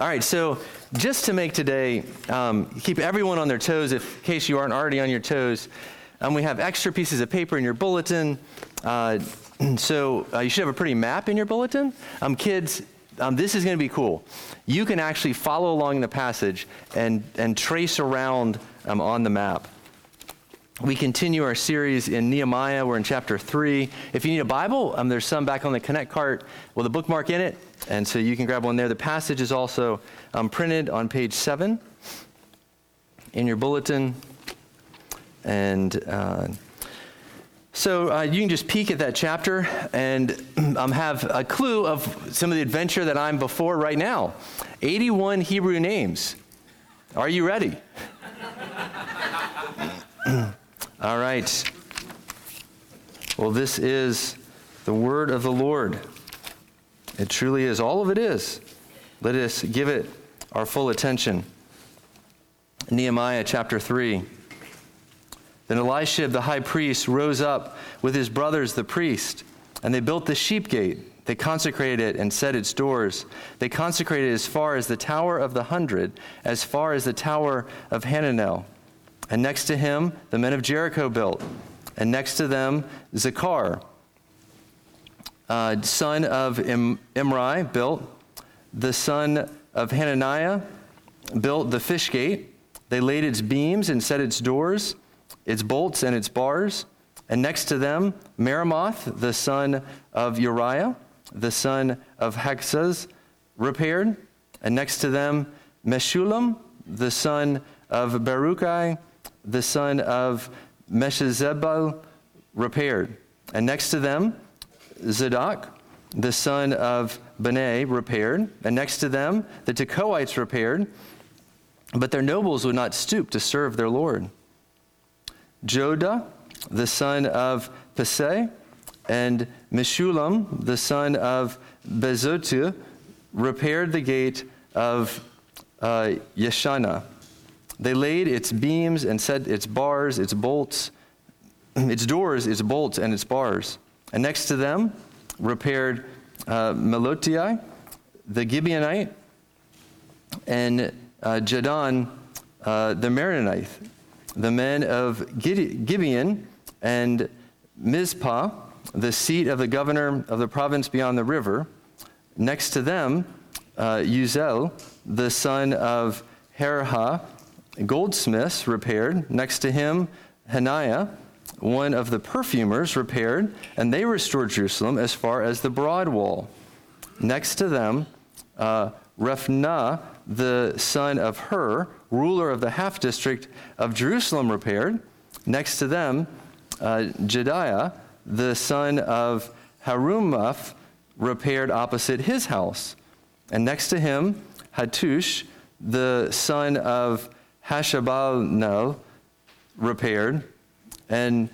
All right, so just to make today, um, keep everyone on their toes, if, in case you aren't already on your toes, um, we have extra pieces of paper in your bulletin. Uh, so uh, you should have a pretty map in your bulletin. Um, kids, um, this is going to be cool. You can actually follow along the passage and, and trace around um, on the map. We continue our series in Nehemiah. We're in chapter 3. If you need a Bible, um, there's some back on the Connect cart with a bookmark in it, and so you can grab one there. The passage is also um, printed on page 7 in your bulletin. And uh, so uh, you can just peek at that chapter and um, have a clue of some of the adventure that I'm before right now. 81 Hebrew names. Are you ready? All right. Well, this is the word of the Lord. It truly is. All of it is. Let us give it our full attention. Nehemiah chapter 3. Then Elisha the high priest rose up with his brothers the priest, and they built the sheep gate. They consecrated it and set its doors. They consecrated it as far as the tower of the hundred, as far as the tower of Hananel. And next to him, the men of Jericho built. And next to them, Zaccur, uh, son of Im- Imri, built. The son of Hananiah built the fish gate. They laid its beams and set its doors, its bolts and its bars. And next to them, Meremoth, the son of Uriah, the son of Hakzaz, repaired. And next to them, Meshullam, the son of Baruchai, the son of Meshezabel, repaired. And next to them, Zadok, the son of Benai, repaired. And next to them, the Tekoites repaired. But their nobles would not stoop to serve their Lord. Joda, the son of Pesai, and Meshullam, the son of Bezotu, repaired the gate of uh, Yeshanah. They laid its beams and set its bars, its bolts, its doors, its bolts, and its bars. And next to them, repaired uh, Melotai, the Gibeonite, and uh, Jadon, uh, the Maronite, the men of Gibeon, and Mizpah, the seat of the governor of the province beyond the river. Next to them, uh, Uzziel, the son of Harhah, goldsmiths repaired. Next to him, Hananiah, one of the perfumers, repaired, and they restored Jerusalem as far as the broad wall. Next to them, uh, the son of Hur, ruler of the half district of Jerusalem, repaired. Next to them, uh, Jedaiah, the son of Harumaph, repaired opposite his house. And next to him, Hattush, the son of Hashabal repaired, and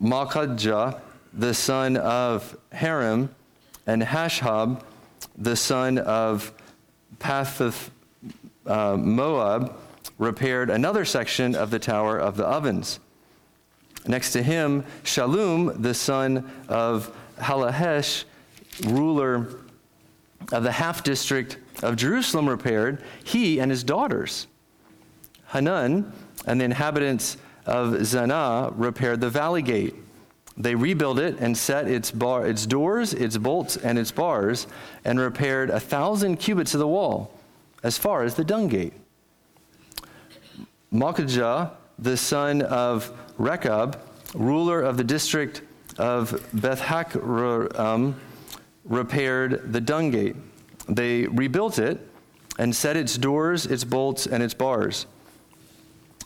Malchijah, the son of Harim, and Hashab, the son of Pathath uh, Moab, repaired another section of the Tower of the Ovens. Next to him, Shallum, the son of Hallohesh, ruler of the half district of Jerusalem, repaired, he and his daughters. Hanun and the inhabitants of Zanoah repaired the valley gate. They rebuilt it and set its, bar, its doors, its bolts, and its bars, and repaired a thousand cubits of the wall, as far as the dung gate. Malchijah, the son of Rechab, ruler of the district of Beth repaired the dung gate. They rebuilt it and set its doors, its bolts, and its bars.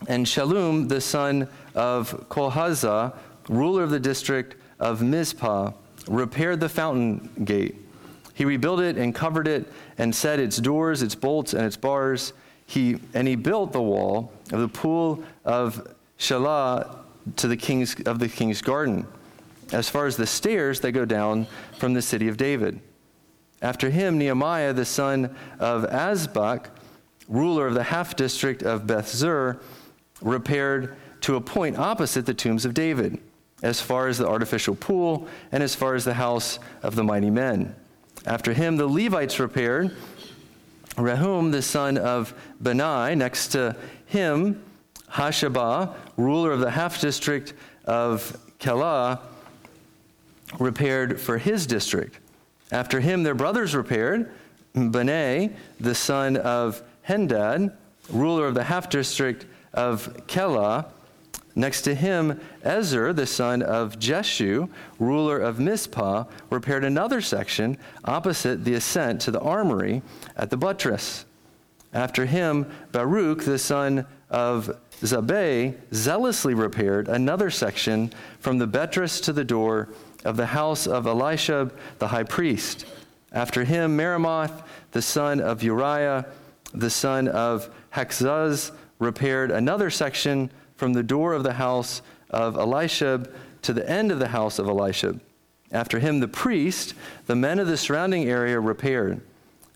And Shallum, the son of Kolhazah, ruler of the district of Mizpah, repaired the fountain gate. He rebuilt it and covered it and set its doors, its bolts, and its bars. He, and he built the wall of the pool of Shelah to the king's, of the king's garden, as far as the stairs that go down from the city of David. After him, Nehemiah, the son of Azbuk, ruler of the half district of Bethzur, repaired to a point opposite the tombs of David, as far as the artificial pool and as far as the house of the mighty men. After him, the Levites repaired Rehum, the son of Benai, next to him, Hashabiah, ruler of the half district of Keilah, repaired for his district. After him, their brothers repaired. Benai, the son of Henadad, ruler of the half district of Keilah. Next to him, Ezer, the son of Jeshua, ruler of Mizpah, repaired another section opposite the ascent to the armory at the buttress. After him, Baruch, the son of Zabbai, zealously repaired another section from the buttress to the door of the house of Eliashib the high priest. After him, Meremoth, the son of Uriah, the son of Hakzuz, repaired another section from the door of the house of Eliashib to the end of the house of Eliashib. After him, the priest, the men of the surrounding area repaired.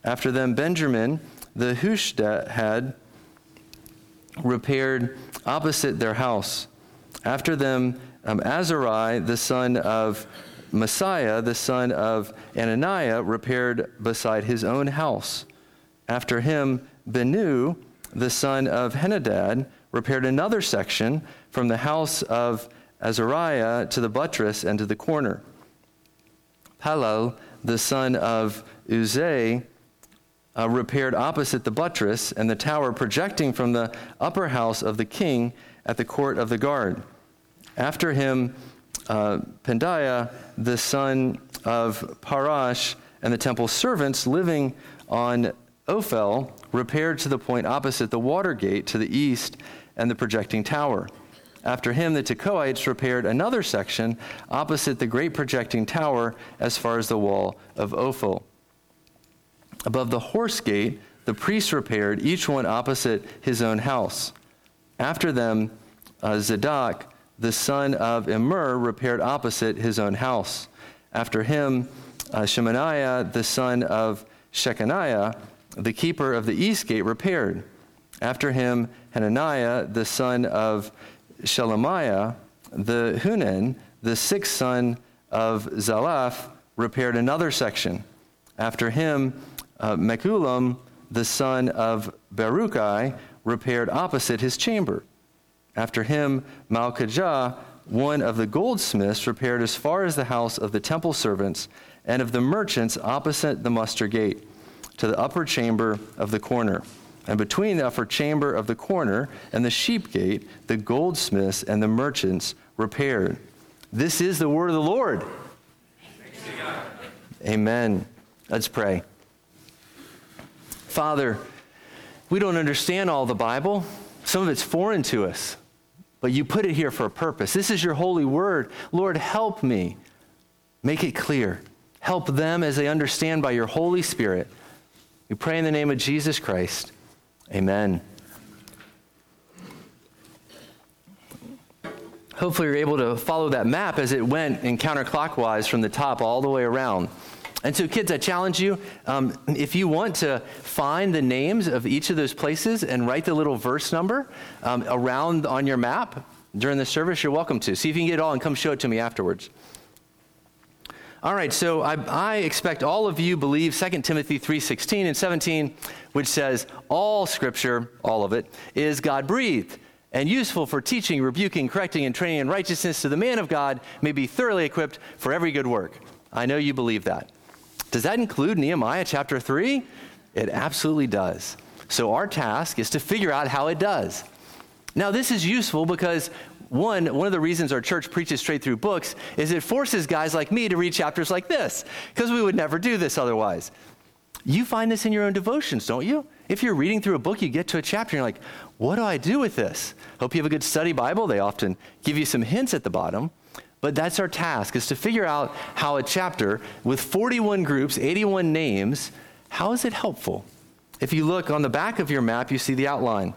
After them, Benjamin, the Hushad, repaired opposite their house. After them, um, Azari, the son of Maaseiah, the son of Ananiah, repaired beside his own house. After him, Benu, the son of Henadad, repaired another section from the house of Azariah to the buttress and to the corner. Palal, the son of Uzai, uh, repaired opposite the buttress and the tower projecting from the upper house of the king at the court of the guard. After him, uh, Pedaiah, the son of Parosh, and the temple servants living on Ophel repaired to the point opposite the water gate to the east and the projecting tower. After him, the Tekoites repaired another section opposite the great projecting tower as far as the wall of Ophel. Above the horse gate, the priests repaired, each one opposite his own house. After them, uh, Zadok, the son of Immer, repaired opposite his own house. After him, uh, Shemaiah, the son of Shechaniah, the keeper of the east gate, repaired. After him, Hananiah, the son of Shelemiah, the Hunan, the sixth son of Zalaph, repaired another section. After him, uh, the son of Baruchai, repaired opposite his chamber. After him, Malchijah, one of the goldsmiths, repaired as far as the house of the temple servants and of the merchants opposite the muster gate, to the upper chamber of the corner. And between the upper chamber of the corner and the sheep gate, the goldsmiths and the merchants repaired. This is the word of the Lord. Amen. Let's pray. Father, we don't understand all the Bible. Some of it's foreign to us but you put it here for a purpose. This is your holy word. Lord, help me. Make it clear. Help them as they understand by your Holy Spirit. We pray in the name of Jesus Christ. Amen. Hopefully, you're able to follow that map as it went in counterclockwise from the top all the way around. And so, kids, I challenge you um, if you want to find the names of each of those places and write the little verse number um, around on your map during the service, you're welcome to. See if you can get it all and come show it to me afterwards. All right, so I, I, expect all of you believe 2 Timothy 3:16 and 17, which says all scripture, all of it, is God-breathed and useful for teaching, rebuking, correcting, and training in righteousness so the man of God may be thoroughly equipped for every good work. I know you believe that. Does that include Nehemiah chapter 3? It absolutely does. So our task is to figure out how it does. Now, this is useful because one, one of the reasons our church preaches straight through books is it forces guys like me to read chapters like this, because we would never do this otherwise. You find this in your own devotions, don't you? If you're reading through a book, you get to a chapter and you're like, what do I do with this? Hope you have a good study Bible. They often give you some hints at the bottom. But that's our task, is to figure out how a chapter with 41 groups, 81 names, how is it helpful? If you look on the back of your map, you see the outline.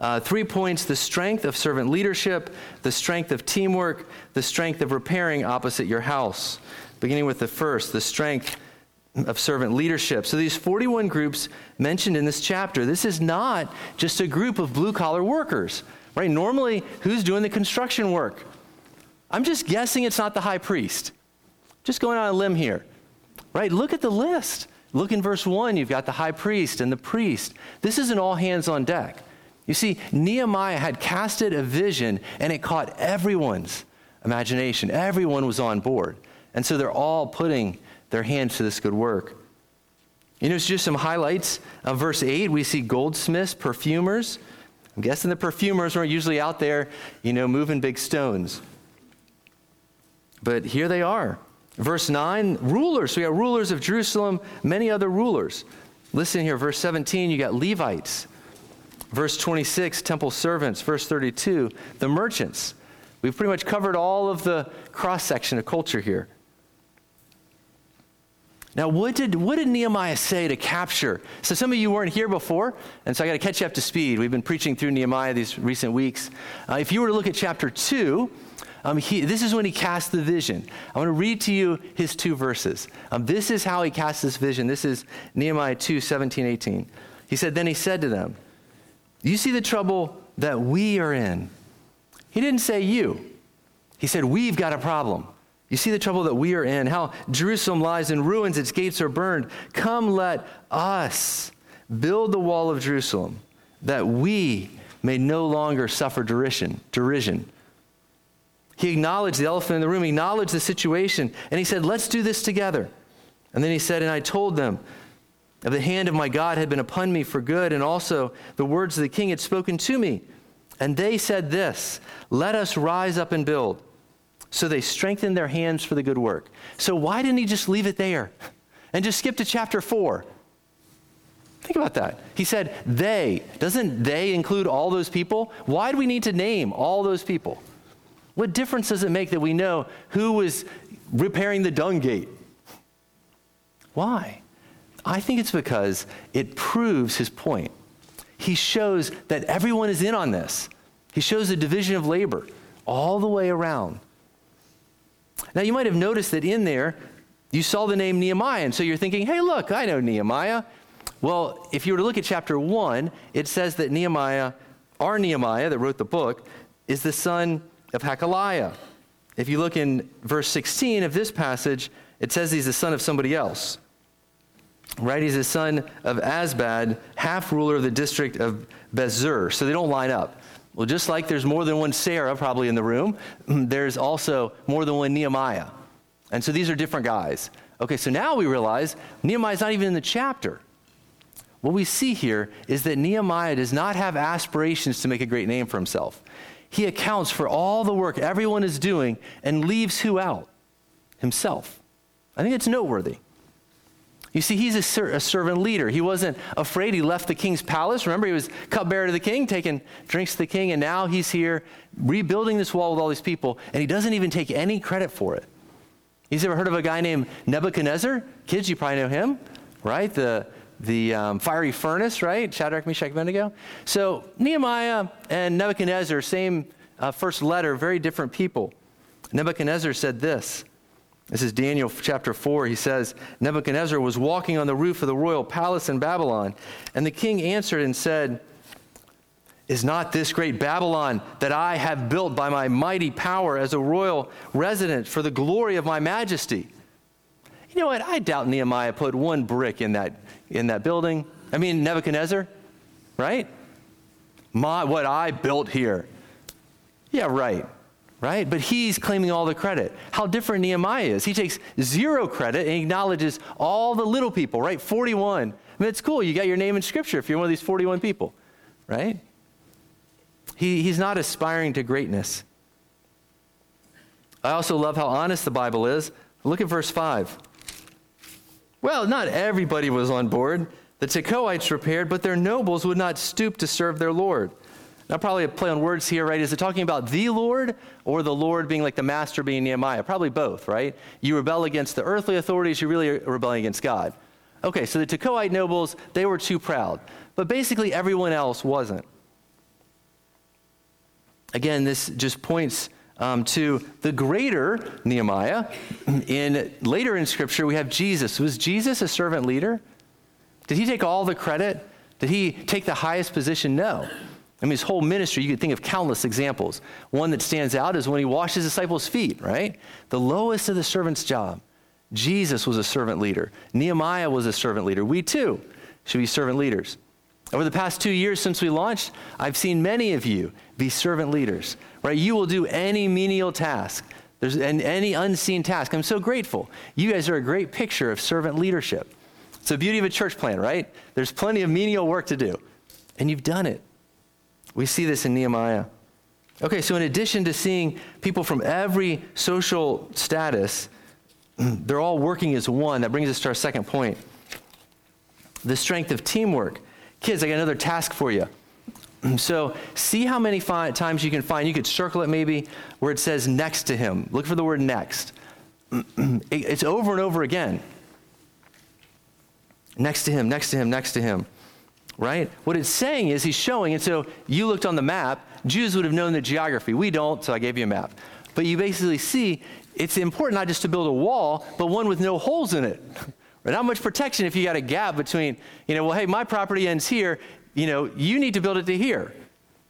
Uh, three points the strength of servant leadership, the strength of teamwork, the strength of repairing opposite your house. Beginning with the first, the strength of servant leadership. So, these 41 groups mentioned in this chapter, this is not just a group of blue collar workers, right? Normally, who's doing the construction work? I'm just guessing it's not the high priest. Just going on a limb here. Right? Look at the list. Look in verse 1, you've got the high priest and the priest. This is an all hands on deck. You see, Nehemiah had casted a vision and it caught everyone's imagination. Everyone was on board. And so they're all putting their hands to this good work. You know, it's just some highlights. Of verse 8, we see goldsmiths, perfumers. I'm guessing the perfumers were usually out there, you know, moving big stones. But here they are. Verse 9, rulers. So we got rulers of Jerusalem, many other rulers. Listen here, verse 17, you got Levites. Verse 26, temple servants. Verse 32, the merchants. We've pretty much covered all of the cross section of culture here. Now, what did, what did Nehemiah say to capture? So, some of you weren't here before, and so I got to catch you up to speed. We've been preaching through Nehemiah these recent weeks. Uh, if you were to look at chapter 2, um, he, this is when he cast the vision. I want to read to you his two verses. Um, this is how he cast this vision. This is Nehemiah 2 17, 18. He said, Then he said to them, You see the trouble that we are in. He didn't say you, he said, We've got a problem. You see the trouble that we are in, how Jerusalem lies in ruins, its gates are burned. Come, let us build the wall of Jerusalem, that we may no longer suffer derision. derision. He acknowledged the elephant in the room, he acknowledged the situation, and he said, Let's do this together. And then he said, And I told them, of the hand of my God had been upon me for good, and also the words of the king had spoken to me. And they said this Let us rise up and build. So they strengthened their hands for the good work. So why didn't he just leave it there and just skip to chapter 4? Think about that. He said, they. Doesn't they include all those people? Why do we need to name all those people? What difference does it make that we know who was repairing the dung gate? Why? I think it's because it proves his point. He shows that everyone is in on this. He shows a division of labor all the way around. Now, you might have noticed that in there, you saw the name Nehemiah, and so you're thinking, hey, look, I know Nehemiah. Well, if you were to look at chapter 1, it says that Nehemiah, our Nehemiah that wrote the book, is the son of Hacaliah. If you look in verse 16 of this passage, it says he's the son of somebody else. Right? He's the son of Asbad, half ruler of the district of Bezer. So they don't line up. Well, just like there's more than one Sarah probably in the room, there's also more than one Nehemiah. And so these are different guys. Okay, so now we realize Nehemiah's not even in the chapter. What we see here is that Nehemiah does not have aspirations to make a great name for himself. He accounts for all the work everyone is doing and leaves who out? Himself. I think it's noteworthy. You see, he's a, ser- a, servant leader. He wasn't afraid. He left the king's palace. Remember, he was cupbearer to the king, taking drinks to the king, and now he's here rebuilding this wall with all these people, and he doesn't even take any credit for it. He's ever heard of a guy named Nebuchadnezzar? Kids, you probably know him, right? The, the um, fiery furnace, right? Shadrach, Meshach, Abednego. So Nehemiah and Nebuchadnezzar, same uh, first letter, very different people. Nebuchadnezzar said this this is Daniel chapter 4. He says, Nebuchadnezzar was walking on the roof of the royal palace in Babylon, and the king answered and said, Is not this great Babylon that I have built by my mighty power as a royal residence for the glory of my majesty? You know what? I doubt Nehemiah put one brick in that, in that building. I mean, Nebuchadnezzar, right? My, what I built here. Yeah, right right? But he's claiming all the credit. How different Nehemiah is. He takes zero credit and acknowledges all the little people, right? 41. I mean, it's cool. You got your name in Scripture if you're one of these 41 people, right? He, he's not aspiring to greatness. I also love how honest the Bible is. Look at verse 5. Well, not everybody was on board. The Tekoites repaired, but their nobles would not stoop to serve their Lord. Now, probably a play on words here, right? Is it talking about the Lord or the Lord being like the master being Nehemiah? Probably both, right? You rebel against the earthly authorities, you really are rebelling against God. Okay, so the Tekoite nobles, they were too proud. But basically, everyone else wasn't. Again, this just points um, to the greater Nehemiah. In later in Scripture, we have Jesus. Was Jesus a servant leader? Did he take all the credit? Did he take the highest position? No. I mean, his whole ministry, you could think of countless examples. One that stands out is when he washed his disciples' feet, right? The lowest of the servant's job. Jesus was a servant leader. Nehemiah was a servant leader. We too should be servant leaders. Over the past two years since we launched, I've seen many of you be servant leaders, right? You will do any menial task. There's an, any unseen task. I'm so grateful. You guys are a great picture of servant leadership. It's the beauty of a church plan, right? There's plenty of menial work to do, and you've done it. We see this in Nehemiah. Okay, so in addition to seeing people from every social status, they're all working as one. That brings us to our second point the strength of teamwork. Kids, I got another task for you. So, see how many fi- times you can find, you could circle it maybe, where it says next to him. Look for the word next. it's over and over again. Next to him, next to him, next to him. Right? What it's saying is he's showing, and so you looked on the map, Jews would have known the geography. We don't, so I gave you a map. But you basically see it's important not just to build a wall, but one with no holes in it. Right? Much protection if you got a gap between, you know, well, hey, my property ends here, you know, you need to build it to here.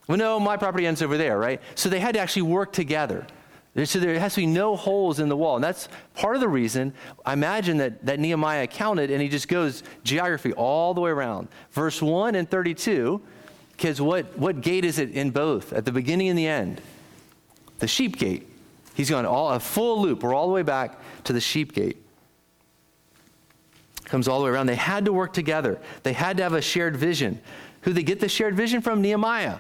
Well, no, my property ends over there, right? So they had to actually work together. So there has to be no holes in the wall. And that's part of the reason I imagine that, that Nehemiah counted and he just goes geography all the way around. Verse 1 and 32, because what, what gate is it in both, at the beginning and the end? The sheep gate. He's gone all a full loop. We're all the way back to the sheep gate comes all the way around. They had to work together, they had to have a shared vision. Who they get the shared vision from? Nehemiah.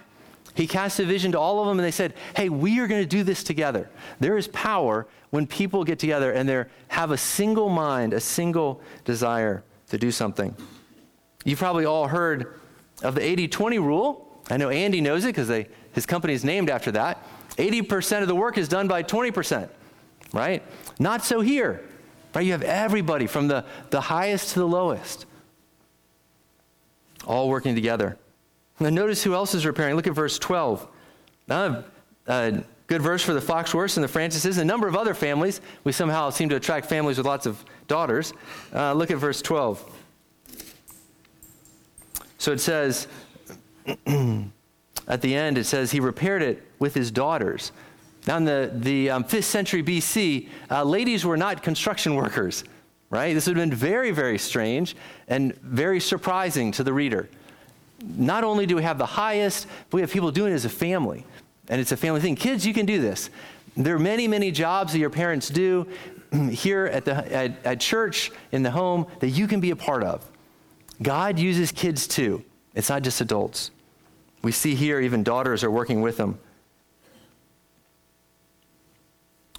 He cast a vision to all of them and they said, Hey, we are going to do this together. There is power when people get together and they have a single mind, a single desire to do something. You've probably all heard of the 80 20 rule. I know Andy knows it because his company is named after that. 80% of the work is done by 20%, right? Not so here. Right? You have everybody from the, the highest to the lowest, all working together. Now, notice who else is repairing. Look at verse 12. Uh, a good verse for the Foxworths and the Francises, and a number of other families. We somehow seem to attract families with lots of daughters. Uh, look at verse 12. So it says, at the end, it says, He repaired it with his daughters. Now, in the, the um, 5th century BC, uh, ladies were not construction workers, right? This would have been very, very strange and very surprising to the reader. Not only do we have the highest, but we have people doing it as a family. And it's a family thing. Kids, you can do this. There are many, many jobs that your parents do here at, the, at, at church, in the home, that you can be a part of. God uses kids too. It's not just adults. We see here even daughters are working with them.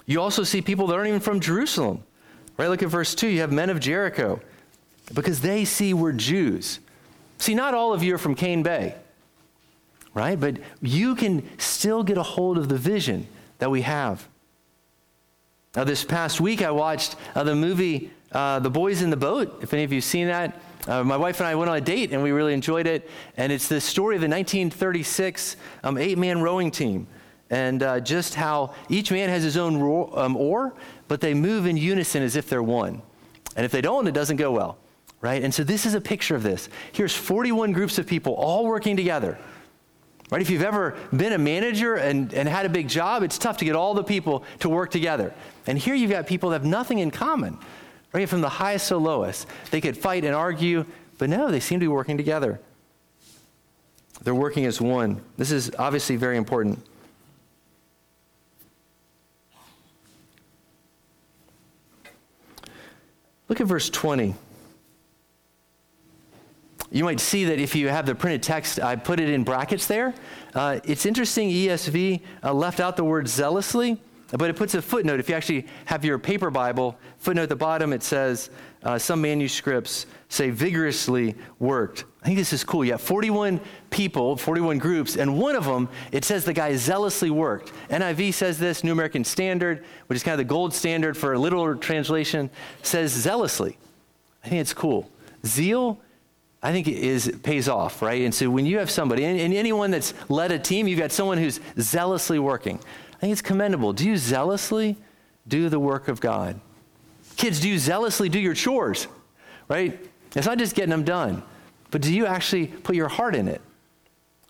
You also see people that aren't even from Jerusalem. Right? Look at verse 2. You have men of Jericho because they see we're Jews. See, not all of you are from Cane Bay, right? But you can still get a hold of the vision that we have. Now, this past week, I watched uh, the movie uh, The Boys in the Boat. If any of you have seen that, uh, my wife and I went on a date and we really enjoyed it. And it's the story of the 1936 um, eight man rowing team and uh, just how each man has his own ro- um, oar, but they move in unison as if they're one. And if they don't, it doesn't go well, right? And so this is a picture of this. Here's 41 groups of people all working together. Right? If you've ever been a manager and, and had a big job, it's tough to get all the people to work together. And here you've got people that have nothing in common, right? From the highest to lowest. They could fight and argue, but no, they seem to be working together. They're working as one. This is obviously very important. Look at verse 20. You might see that if you have the printed text, I put it in brackets there. Uh, it's interesting, ESV uh, left out the word zealously, but it puts a footnote. If you actually have your paper Bible, footnote at the bottom, it says, uh, some manuscripts say vigorously worked. I think this is cool. You have 41 people, 41 groups, and one of them, it says the guy zealously worked. NIV says this, New American Standard, which is kind of the gold standard for a literal translation, says zealously. I think it's cool. Zeal, I think is pays off, right? And so when you have somebody, and, and anyone that's led a team, you've got someone who's zealously working. I think it's commendable. Do you zealously do the work of God? Kids, do you zealously do your chores, right? It's not just getting them done. But do you actually put your heart in it?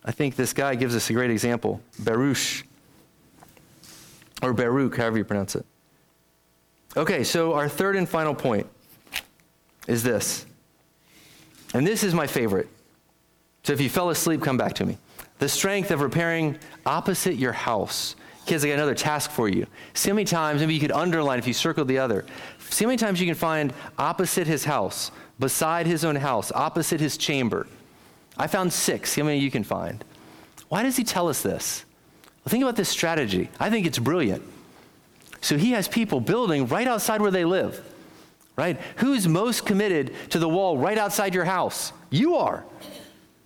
I think this guy gives us a great example Baruch, or Baruch, however you pronounce it. Okay, so our third and final point is this. And this is my favorite. So if you fell asleep, come back to me. The strength of repairing opposite your house. Kids, I got another task for you. See how many times, maybe you could underline if you circled the other. See how many times you can find opposite his house, beside his own house, opposite his chamber. I found six. See how many you can find. Why does he tell us this? Well, think about this strategy. I think it's brilliant. So he has people building right outside where they live, right? Who's most committed to the wall right outside your house? You are,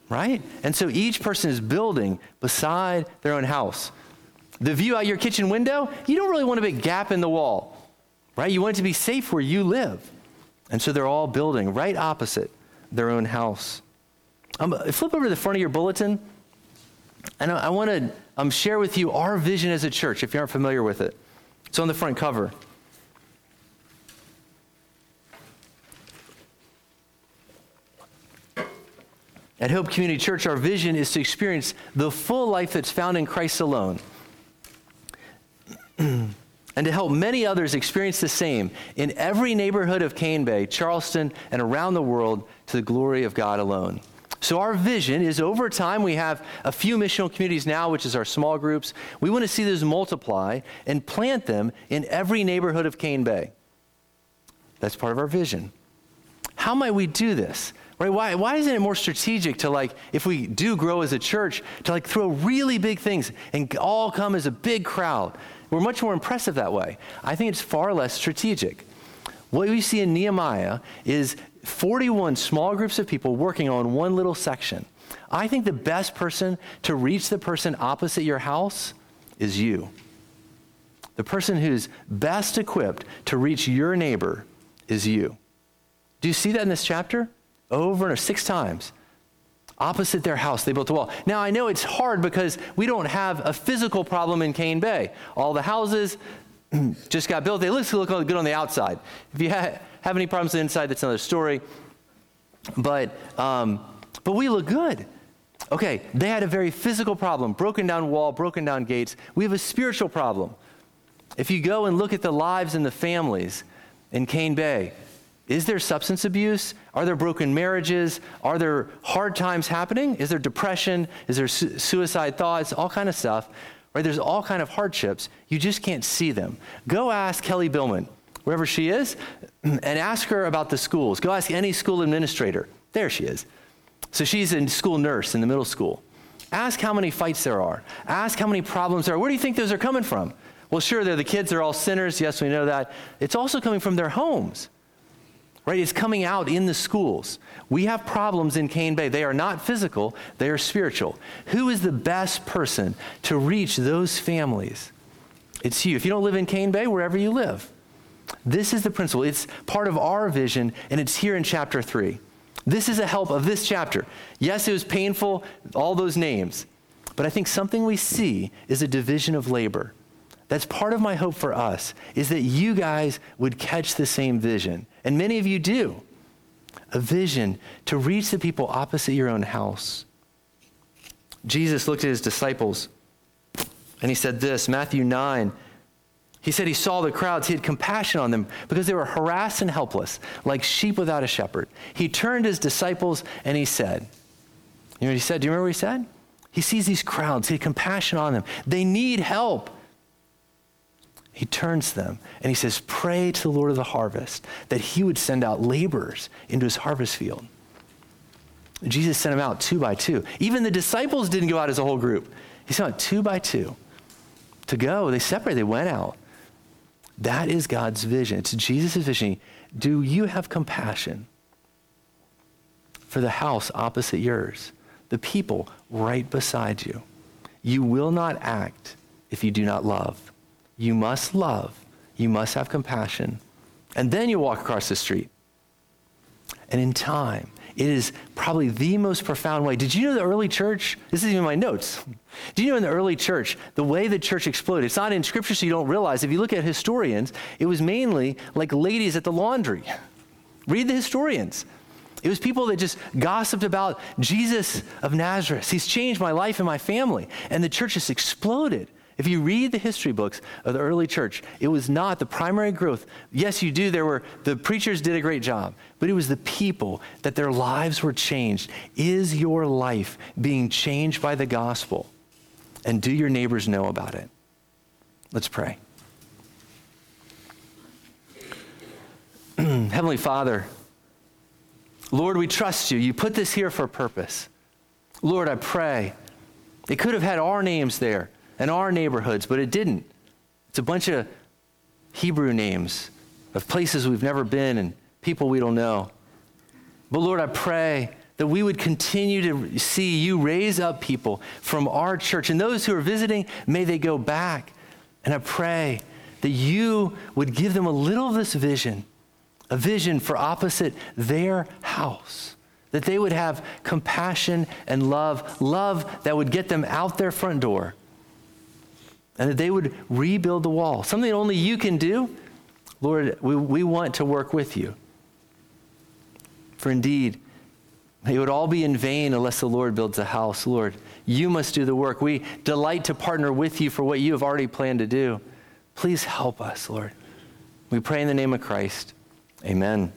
right? And so each person is building beside their own house. The view out your kitchen window, you don't really want a big gap in the wall, right? You want it to be safe where you live. And so they're all building right opposite their own house. Um, flip over to the front of your bulletin, and I, I want to um, share with you our vision as a church if you aren't familiar with it. It's on the front cover. At Hope Community Church, our vision is to experience the full life that's found in Christ alone. and to help many others experience the same in every neighborhood of Cane Bay, Charleston, and around the world to the glory of God alone. So, our vision is over time, we have a few missional communities now, which is our small groups. We want to see those multiply and plant them in every neighborhood of Cane Bay. That's part of our vision. How might we do this? Right? Why, why isn't it more strategic to, like, if we do grow as a church, to, like, throw really big things and all come as a big crowd? We're much more impressive that way. I think it's far less strategic. What we see in Nehemiah is 41 small groups of people working on one little section. I think the best person to reach the person opposite your house is you. The person who's best equipped to reach your neighbor is you. Do you see that in this chapter? Over and over, six times. Opposite their house, they built a wall. Now, I know it's hard because we don't have a physical problem in Cane Bay. All the houses just got built. They look, good on the outside. If you ha- have any problems inside, that's another story. But, um, but we look good. Okay, they had a very physical problem broken down wall, broken down gates. We have a spiritual problem. If you go and look at the lives and the families in Cane Bay, is there substance abuse? Are there broken marriages? Are there hard times happening? Is there depression? Is there su- suicide thoughts? All kind of stuff. Right? There's all kind of hardships. You just can't see them. Go ask Kelly Billman wherever she is, and ask her about the schools. Go ask any school administrator. There she is. So she's a school nurse in the middle school. Ask how many fights there are. Ask how many problems there are. Where do you think those are coming from? Well, sure, they're the kids, they're all sinners. Yes, we know that. It's also coming from their homes, right? It's coming out in the schools. We have problems in Cane Bay. They are not physical, they are spiritual. Who is the best person to reach those families? It's you. If you don't live in Cane Bay, wherever you live. This is the principle. It's part of our vision, and it's here in chapter 3. This is a help of this chapter. Yes, it was painful, all those names, but I think something we see is a division of labor. That's part of my hope for us, is that you guys would catch the same vision. And many of you do. A vision to reach the people opposite your own house. Jesus looked at his disciples and he said this Matthew 9, he said he saw the crowds. He had compassion on them because they were harassed and helpless, like sheep without a shepherd. He turned his disciples and he said, You know what he said? Do you remember what he said? He sees these crowds. He had compassion on them. They need help. He turns them and he says, Pray to the Lord of the harvest that he would send out laborers into his harvest field. Jesus sent them out two by two. Even the disciples didn't go out as a whole group, he sent out two by two to go. They separated, they went out. That is God's vision. It's Jesus' vision. Do you have compassion for the house opposite yours, the people right beside you? You will not act if you do not love. You must love. You must have compassion. And then you walk across the street. And in time, it is probably the most profound way. Did you know the early church? This is even my notes. Do you know in the early church, the way the church exploded? It's not in scripture, so you don't realize. If you look at historians, it was mainly like ladies at the laundry. Read the historians. It was people that just gossiped about Jesus of Nazareth. He's changed my life and my family. And the church just exploded. If you read the history books of the early church, it was not the primary growth. Yes, you do. There were the preachers did a great job, but it was the people that their lives were changed. Is your life being changed by the gospel? And do your neighbors know about it? Let's pray. Heavenly Father, Lord, we trust you. You put this here for a purpose. Lord, I pray. It could have had our names there and our neighborhoods, but it didn't. It's a bunch of Hebrew names of places we've never been and people we don't know. But Lord, I pray that we would continue to see you raise up people from our church. And those who are visiting, may they go back. And I pray that you would give them a little of this vision, a vision for opposite their house. That they would have compassion and love, love that would get them out their front door and that they would rebuild the wall. Something only you can do. Lord, we, we want to work with you. For indeed, it would all be in vain unless the Lord builds a house. Lord, you must do the work. We delight to partner with you for what you have already planned to do. Please help us, Lord. We pray in the name of Christ. Amen.